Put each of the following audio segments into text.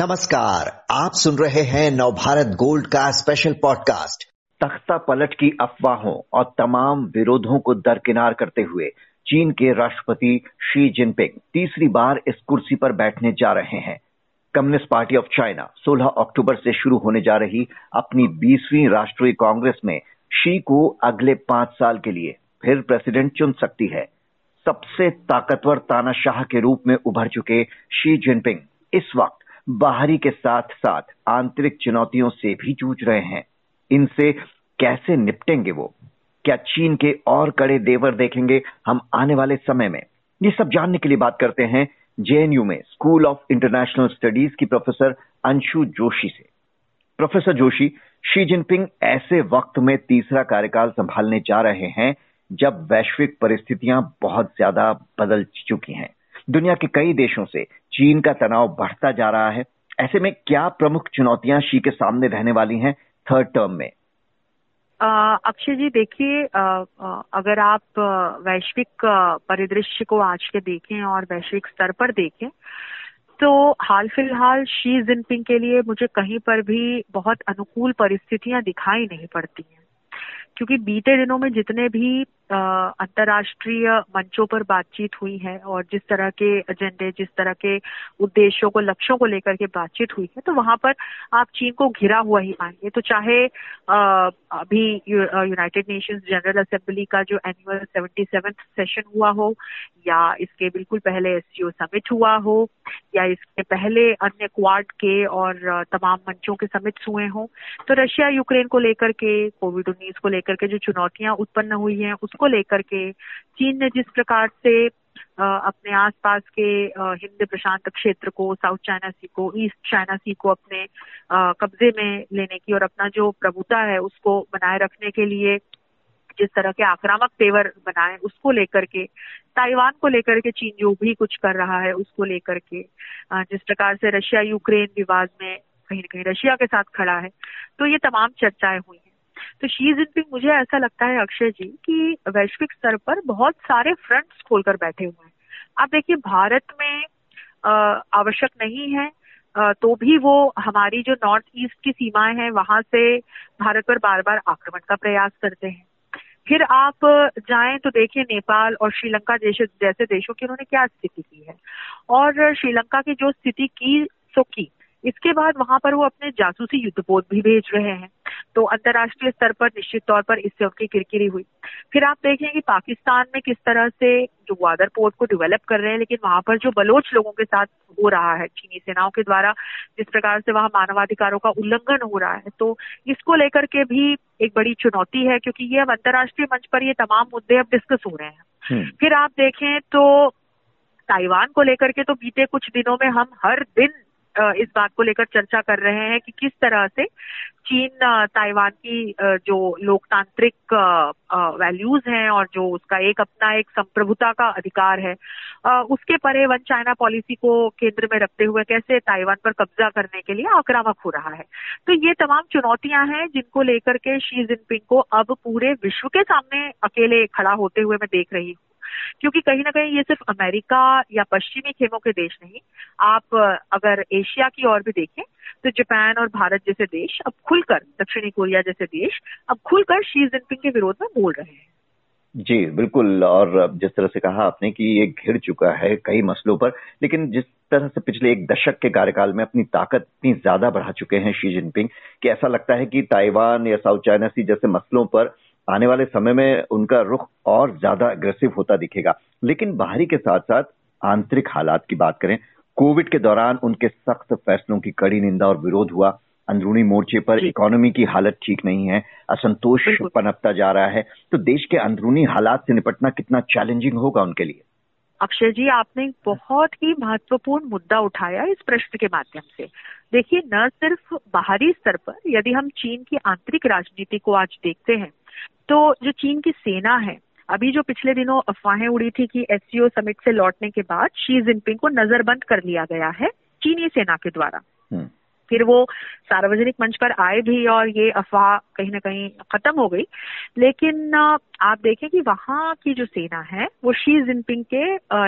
नमस्कार, आप सुन रहे हैं नवभारत गोल्ड का स्पेशल पॉडकास्ट तख्ता पलट की अफवाहों और तमाम विरोधों को दरकिनार करते हुए चीन के राष्ट्रपति शी जिनपिंग तीसरी बार इस कुर्सी पर बैठने जा रहे हैं। Communist Party of China 16 October से शुरू होने जा रही अपनी बीसवीं राष्ट्रीय कांग्रेस में शी को अगले पाँच साल के लिए फिर प्रेसिडेंट चुन सकती है। सबसे ताकतवर तानाशाह के रूप में उभर चुके शी जिनपिंग इस वक्त बाहरी के साथ साथ आंतरिक चुनौतियों से भी जूझ रहे हैं। इनसे कैसे निपटेंगे वो? क्या चीन के और कड़े देवर देखेंगे हम आने वाले समय में? ये सब जानने के लिए बात करते हैं जेएनयू में स्कूल ऑफ़ इंटरनेशनल स्टडीज़ की प्रोफेसर अंशु जोशी से। प्रोफेसर जोशी, शी जिनपिंग ऐसे वक्त में तीसरा कार्यकाल संभालने जा रहे हैं जब वैश्विक परिस्थितियाँ बहुत ज़्यादा बदल चुकी हैं। दुनिया के कई देशों से चीन का तनाव बढ़ता जा रहा है। ऐसे में क्या प्रमुख चुनौतियाँ शी के सामने रहने वाली हैं थर्ड टर्म में? अक्षय जी, देखिए अगर आप वैश्विक परिदृश्य को आज के देखें और वैश्विक स्तर पर देखें तो हाल फ़िलहाल शी जिनपिंग के लिए मुझे कहीं पर भी बहुत अनुकूल परिस्थितियाँ दिखाई नहीं पड़ती हैं। क्योंकि बीते दिनों में जितने भी अंतर्राष्ट्रीय मंचों पर बातचीत हुई है और जिस तरह के एजेंडे, जिस तरह के उद्देश्यों को, लक्ष्यों को लेकर के बातचीत हुई है तो वहाँ पर आप चीन को घिरा हुआ ही पाएँगे तो चाहे अभी यूनाइटेड नेशंस जनरल असेंबली का जो एनुअल सेवेंटी सेशन हुआ हो, या इसके बिल्कुल पहले एससीओ समिट हुआ हो, या इसके पहले अन्य क्वाड के और तमाम मंचों के समिट्स हुए हों तो रशिया यूक्रेन को लेकर के कोविड उन्नीस को लेकर के जो चुनौतियाँ उत्पन्न हुई हैं उसको लेकर के, चीन ने जिस प्रकार से अपने आसपास के हिंद प्रशांत क्षेत्र को, साउथ चाइना सी को, ईस्ट चाइना सी को अपने कब्जे में लेने की और अपना जो प्रभुता है उसको बनाए रखने के लिए जिस तरह के आक्रामक तेवर बनाए, उसको लेकर के, ताइवान को लेकर के चीन जो भी कुछ कर रहा है उसको लेकर के जिस प्रकार से रशिया यूक्रेन विवाद में कहीं ना कहीं रशिया के साथ खड़ा है तो ये तमाम चर्चाएँ हुई हैं। तो शी जिनपिंग मुझे ऐसा लगता है अक्षय जी कि वैश्विक स्तर पर बहुत सारे फ्रंट्स खोलकर बैठे हुए हैं। आप देखिए, भारत में आवश्यक नहीं है। तो भी वो हमारी जो नॉर्थ ईस्ट की सीमाएँ हैं, वहाँ से भारत पर बार बार आक्रमण का प्रयास करते हैं। फिर आप जाएँ तो देखिए नेपाल और श्रीलंका जैसे जैसे देशों की उन्होंने क्या स्थिति की है। और श्रीलंका की जो स्थिति की, सो की, इसके बाद वहाँ पर वो अपने जासूसी युद्धपोत भी भेज रहे हैं। तो अंतर्राष्ट्रीय स्तर पर निश्चित तौर पर इससे उनकी किरकिरी हुई फिर आप देखें कि पाकिस्तान में किस तरह से जो ग्वादर पोर्ट को डेवलप कर रहे हैं लेकिन वहाँ पर जो बलोच लोगों के साथ हो रहा है चीनी सेनाओं के द्वारा जिस प्रकार से वहाँ मानवाधिकारों का उल्लंघन हो रहा है तो इसको लेकर के भी एक बड़ी चुनौती है क्योंकि ये अब अंतर्राष्ट्रीय मंच पर ये तमाम मुद्दे अब डिस्कस हो रहे हैं हम्म। फिर आप देखें तो ताइवान को लेकर के तो बीते कुछ दिनों में हम हर दिन इस बात को लेकर चर्चा कर रहे हैं कि किस तरह से चीन ताइवान की जो लोकतांत्रिक वैल्यूज़ हैं और जो उसका एक अपना एक संप्रभुता का अधिकार है उसके परे वन चाइना पॉलिसी को केंद्र में रखते हुए कैसे ताइवान पर कब्जा करने के लिए आक्रामक हो रहा है। तो ये तमाम चुनौतियाँ हैं जिनको लेकर के शी जिनपिंग को अब पूरे विश्व के सामने अकेले खड़ा होते हुए मैं देख रही हूँ। क्योंकि कहीं ना कहीं ये सिर्फ़ अमेरिका या पश्चिमी खेमों के देश नहीं, आप अगर एशिया की ओर भी देखें तो जापान और भारत जैसे देश अब खुलकर, दक्षिणी कोरिया जैसे देश, अब खुलकर शी जिनपिंग के विरोध में बोल रहे हैं। जी, बिल्कुल, और जिस तरह से कहा आपने कि ये घिर चुका है कई मसलों पर, लेकिन जिस तरह से पिछले एक दशक के कार्यकाल में अपनी ताकत इतनी ज़्यादा बढ़ा चुके हैं शी जिनपिंग, कि ऐसा लगता है कि ताइवान या साउथ चाइना सी जैसे मसलों पर आने वाले समय में उनका रुख और ज़्यादा अग्रेसिव होता दिखेगा। लेकिन बाहरी के साथ साथ आंतरिक हालात की बात करें कोविड के दौरान उनके सख्त फैसलों की कड़ी निंदा और विरोध हुआ। अंदरूनी मोर्चे पर इकोनॉमी की हालत ठीक नहीं है असंतोष पनपता जा रहा है। तो देश के अंदरूनी हालात से निपटना कितना चैलेंजिंग होगा उनके लिए? अक्षय जी आपने बहुत ही महत्वपूर्ण मुद्दा उठाया इस प्रश्न के माध्यम से। देखिए न सिर्फ़ बाहरी स्तर पर यदि हम चीन की आंतरिक राजनीति को आज देखते हैं तो जो चीन की सेना है अभी जो पिछले दिनों अफवाहें उड़ी थी कि एस समिट से लौटने के बाद शी जिनपिंग को नजरबंद कर लिया गया है चीनी सेना के द्वारा। हम्म। फिर वो सार्वजनिक मंच पर आए भी और ये अफवाह कहीं ना कहीं खत्म हो गई। लेकिन आप देखें कि वहाँ की जो सेना है वो शी जिनपिंग के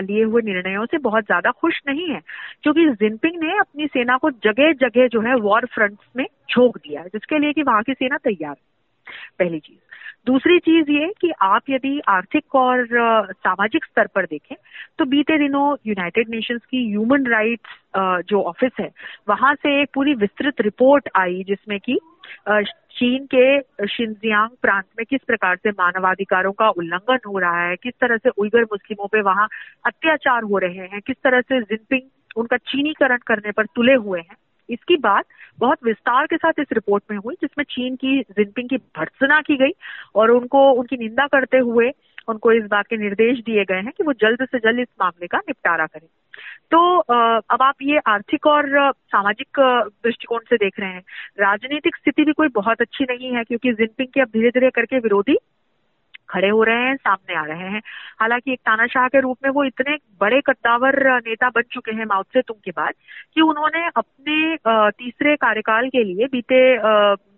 लिए हुए निर्णयों से बहुत ज़्यादा खुश नहीं है क्योंकि जिनपिंग ने अपनी सेना को जगह जगह जो है वॉर फ्रंट में झोंक दिया है जिसके लिए कि वहाँ की सेना तैयार पहली चीज़। दूसरी चीज़ ये कि आप यदि आर्थिक और सामाजिक स्तर पर देखें तो बीते दिनों यूनाइटेड नेशंस की ह्यूमन राइट्स जो ऑफ़िस है, वहाँ से एक पूरी विस्तृत रिपोर्ट आई जिसमें कि चीन के शिंजियांग प्रांत में किस प्रकार से मानवाधिकारों का उल्लंघन हो रहा है, किस तरह से उइगर मुस्लिमों पे वहाँ अत्याचार हो रहे हैं, किस तरह से जिनपिंग उनका चीनीकरण करने पर तुले हुए हैं इसकी बात बहुत विस्तार के साथ इस रिपोर्ट में हुई, जिसमें चीन की, जिनपिंग की भर्सना की गई और उनको, उनकी निंदा करते हुए उनको इस बात के निर्देश दिए गए हैं कि वो जल्द से जल्द इस मामले का निपटारा करें। तो अब आप ये आर्थिक और सामाजिक दृष्टिकोण से देख रहे हैं। राजनीतिक स्थिति भी कोई बहुत अच्छी नहीं है, क्योंकि जिनपिंग के अब धीरे धीरे करके विरोधी खड़े हो रहे हैं, सामने आ रहे हैं। हालाँकि एक तानाशाह के रूप में वो इतने बड़े कद्दावर नेता बन चुके हैं माउथ से तुम के बाद कि उन्होंने अपने तीसरे कार्यकाल के लिए बीते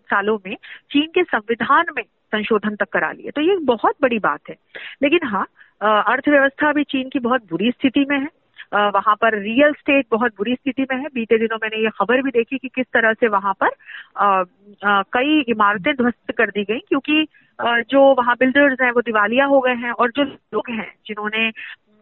सालों में चीन के संविधान में संशोधन तक करा लिए। तो ये बहुत बड़ी बात है। लेकिन हाँ अर्थव्यवस्था भी चीन की बहुत बुरी स्थिति में है। वहाँ पर रियल स्टेट बहुत बुरी स्थिति में है। बीते दिनों मैंने ये खबर भी देखी कि किस तरह से वहाँ पर कई इमारतें ध्वस्त कर दी गई, क्योंकि जो वहाँ बिल्डर्स हैं वो दिवालिया हो गए हैं और जो लोग हैं जिन्होंने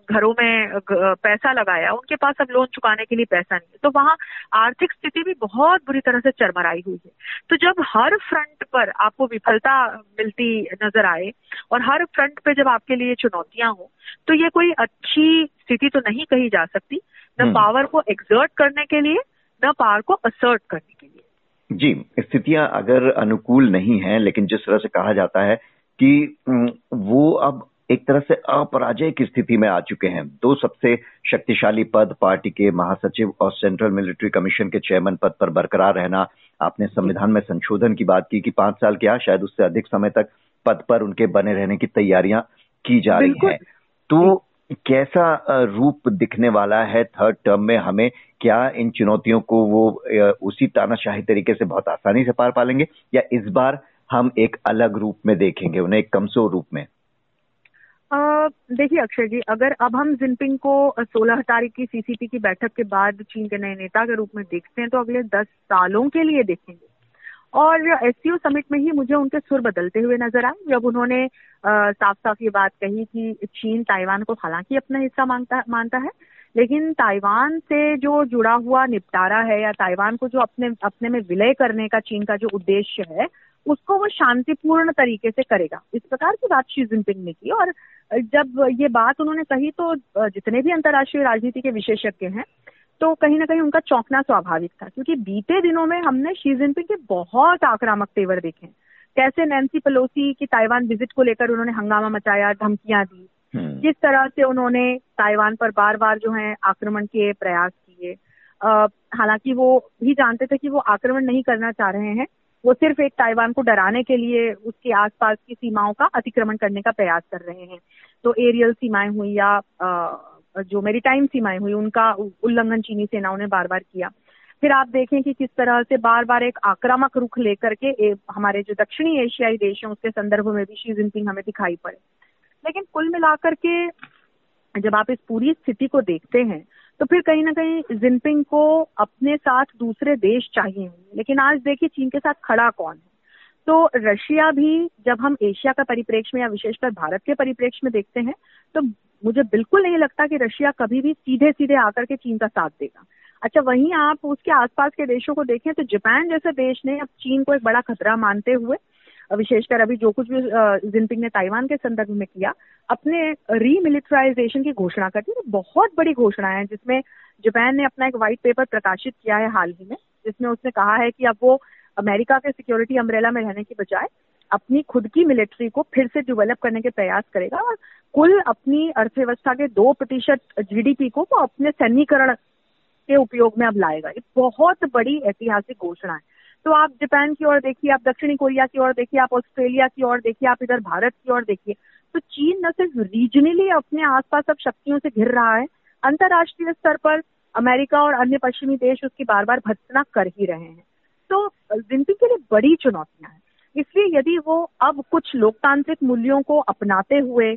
घरों में पैसा लगाया उनके पास अब लोन चुकाने के लिए पैसा नहीं है। तो वहाँ आर्थिक स्थिति भी बहुत बुरी तरह से चरमराई हुई है। तो जब हर फ्रंट पर आपको विफलता मिलती नज़र आए और हर फ्रंट पे जब आपके लिए चुनौतियाँ हो तो ये कोई अच्छी स्थिति तो नहीं कही जा सकती। न पावर हम्म। को एग्जर्ट करने के लिए न पावर को असर्ट करने के लिए। जी स्थितियाँ अगर अनुकूल नहीं है लेकिन जिस तरह से कहा जाता है कि वो अब एक तरह से अपराजय की स्थिति में आ चुके हैं। दो सबसे शक्तिशाली पद पार्टी के महासचिव और सेंट्रल मिलिट्री कमीशन के चेयरमैन पद पर बरकरार रहना। आपने संविधान में संशोधन की बात की कि पाँच साल क्या शायद उससे अधिक समय तक पद पर उनके बने रहने की तैयारियाँ की जा रही हैं। तो कैसा रूप दिखने वाला है थर्ड टर्म में? हमें क्या इन चुनौतियों को वो उसी तानाशाही तरीके से बहुत आसानी से पार पालेंगे या इस बार हम एक अलग रूप में देखेंगे उन्हें एक कमज़ोर रूप में? देखिए अक्षय जी, अगर अब हम जिनपिंग को 16 तारीख की सीसीपी की बैठक के बाद चीन के नए नेता के रूप में देखते हैं तो अगले 10 सालों के लिए देखेंगे। और एस समिट में ही मुझे उनके सुर बदलते हुए नज़र आए। जब उन्होंने साफ़ साफ़ ये बात कही कि चीन ताइवान को हालाँकि अपना हिस्सा माँगता, मानता है, लेकिन ताइवान से जो जुड़ा हुआ निपटारा है या ताइवान को जो अपने अपने में विलय करने का चीन का जो उद्देश्य है उसको वो शांतिपूर्ण तरीके से करेगा। इस प्रकार की बात शी जिनपिंग ने की और जब ये बात उन्होंने कही तो जितने भी अंतर्राष्ट्रीय राजनीति के विशेषज्ञ हैं तो कहीं ना कहीं उनका चौंकना स्वाभाविक था क्योंकि बीते दिनों में हमने शी जिनपिंग के बहुत आक्रामक तेवर देखे कैसे नैन्सी पलोसी की ताइवान विज़िट को लेकर उन्होंने हंगामा मचाया धमकियाँ दी। हम्म। जिस तरह से उन्होंने ताइवान पर बार बार जो है आक्रमण के प्रयास किए। हालाँकि वो भी जानते थे कि वो आक्रमण नहीं करना चाह रहे हैं। वो सिर्फ़ एक ताइवान को डराने के लिए उसके आसपास की सीमाओं का अतिक्रमण करने का प्रयास कर रहे हैं। तो एरियल सीमाएँ हुई या जो मेरी टाइम सीमाएँ हुई, उनका उल्लंघन चीनी सेनाओं ने बार बार किया। फिर आप देखें कि किस तरह से बार बार एक आक्रामक रुख लेकर के हमारे जो दक्षिणी एशियाई देश हैं, उसके संदर्भ में भी शी जिनपिंग हमें दिखाई पड़े। लेकिन कुल मिलाकर के जब आप इस पूरी स्थिति को देखते हैं तो फिर कहीं ना कहीं जिनपिंग को अपने साथ दूसरे देश चाहिए लेकिन आज देखिए चीन के साथ खड़ा कौन है? तो रशिया भी जब हम एशिया का परिप्रेक्ष्य में या विशेषकर भारत के परिप्रेक्ष्य में देखते हैं तो मुझे बिल्कुल नहीं लगता कि रशिया कभी भी सीधे सीधे आकर के चीन का साथ देगा। अच्छा वहीं आप उसके आसपास के देशों को देखें तो जापान जैसे देश ने अब चीन को एक बड़ा खतरा मानते हुए विशेषकर अभी जो कुछ भी जिनपिंग ने ताइवान के संदर्भ में किया, अपने रीमिलिटराइजेशन की घोषणा कर दी बहुत बड़ी घोषणा है, जिसमें जापान ने अपना एक व्हाइट पेपर प्रकाशित किया है हाल ही में, जिसमें उसने कहा है कि अब वो अमेरिका के सिक्योरिटी अम्ब्रेला में रहने की बजाय अपनी खुद की मिलिट्री को फिर से डेवलप करने के प्रयास करेगा और कुल अपनी अर्थव्यवस्था के दो प्रतिशत जीडीपी को वो अपने सैन्यकरण के उपयोग में अब लाएगा। ये बहुत बड़ी ऐतिहासिक घोषणा है। तो आप जापान की ओर देखिए, आप दक्षिणी कोरिया की ओर देखिए, आप ऑस्ट्रेलिया की ओर देखिए, आप इधर भारत की ओर देखिए तो चीन न सिर्फ़ रीजनली अपने आसपास अब शक्तियों से घिर रहा है, अंतर्राष्ट्रीय स्तर पर अमेरिका और अन्य पश्चिमी देश उसकी बार बार भत्सना कर ही रहे हैं। तो ज़िंदगी के लिए बड़ी चुनौतियाँ हैं। इसलिए यदि वो अब कुछ लोकतांत्रिक मूल्यों को अपनाते हुए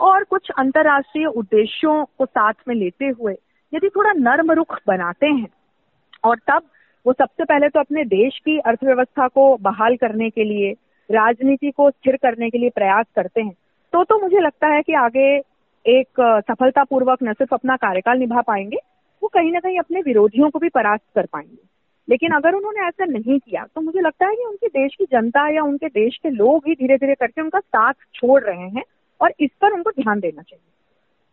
और कुछ अंतर्राष्ट्रीय उद्देश्यों को साथ में लेते हुए यदि थोड़ा नर्म रुख बनाते हैं और तब वो सबसे पहले तो अपने देश की अर्थव्यवस्था को बहाल करने के लिए, राजनीति को स्थिर करने के लिए प्रयास करते हैं। तो तो मुझे लगता है कि आगे एक सफलतापूर्वक न सिर्फ़ अपना कार्यकाल निभा पाएँगे, वो कहीं ना कहीं अपने विरोधियों को भी परास्त कर पाएँगे। लेकिन अगर उन्होंने ऐसा नहीं किया तो मुझे लगता है कि उनके देश की जनता या उनके देश के लोग ही धीरे धीरे करके उनका साथ छोड़ रहे हैं और इस पर उनको ध्यान देना चाहिए।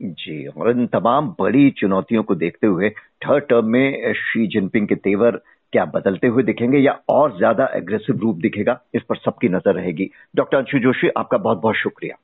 जी, और इन तमाम बड़ी चुनौतियों को देखते हुए, थर्ड टर्म में शी जिनपिंग के तेवर क्या बदलते हुए दिखेंगे या और ज़्यादा एग्रेसिव रूप दिखेगा, इस पर सबकी नज़र रहेगी। डॉक्टर अंशु जोशी, आपका बहुत बहुत शुक्रिया।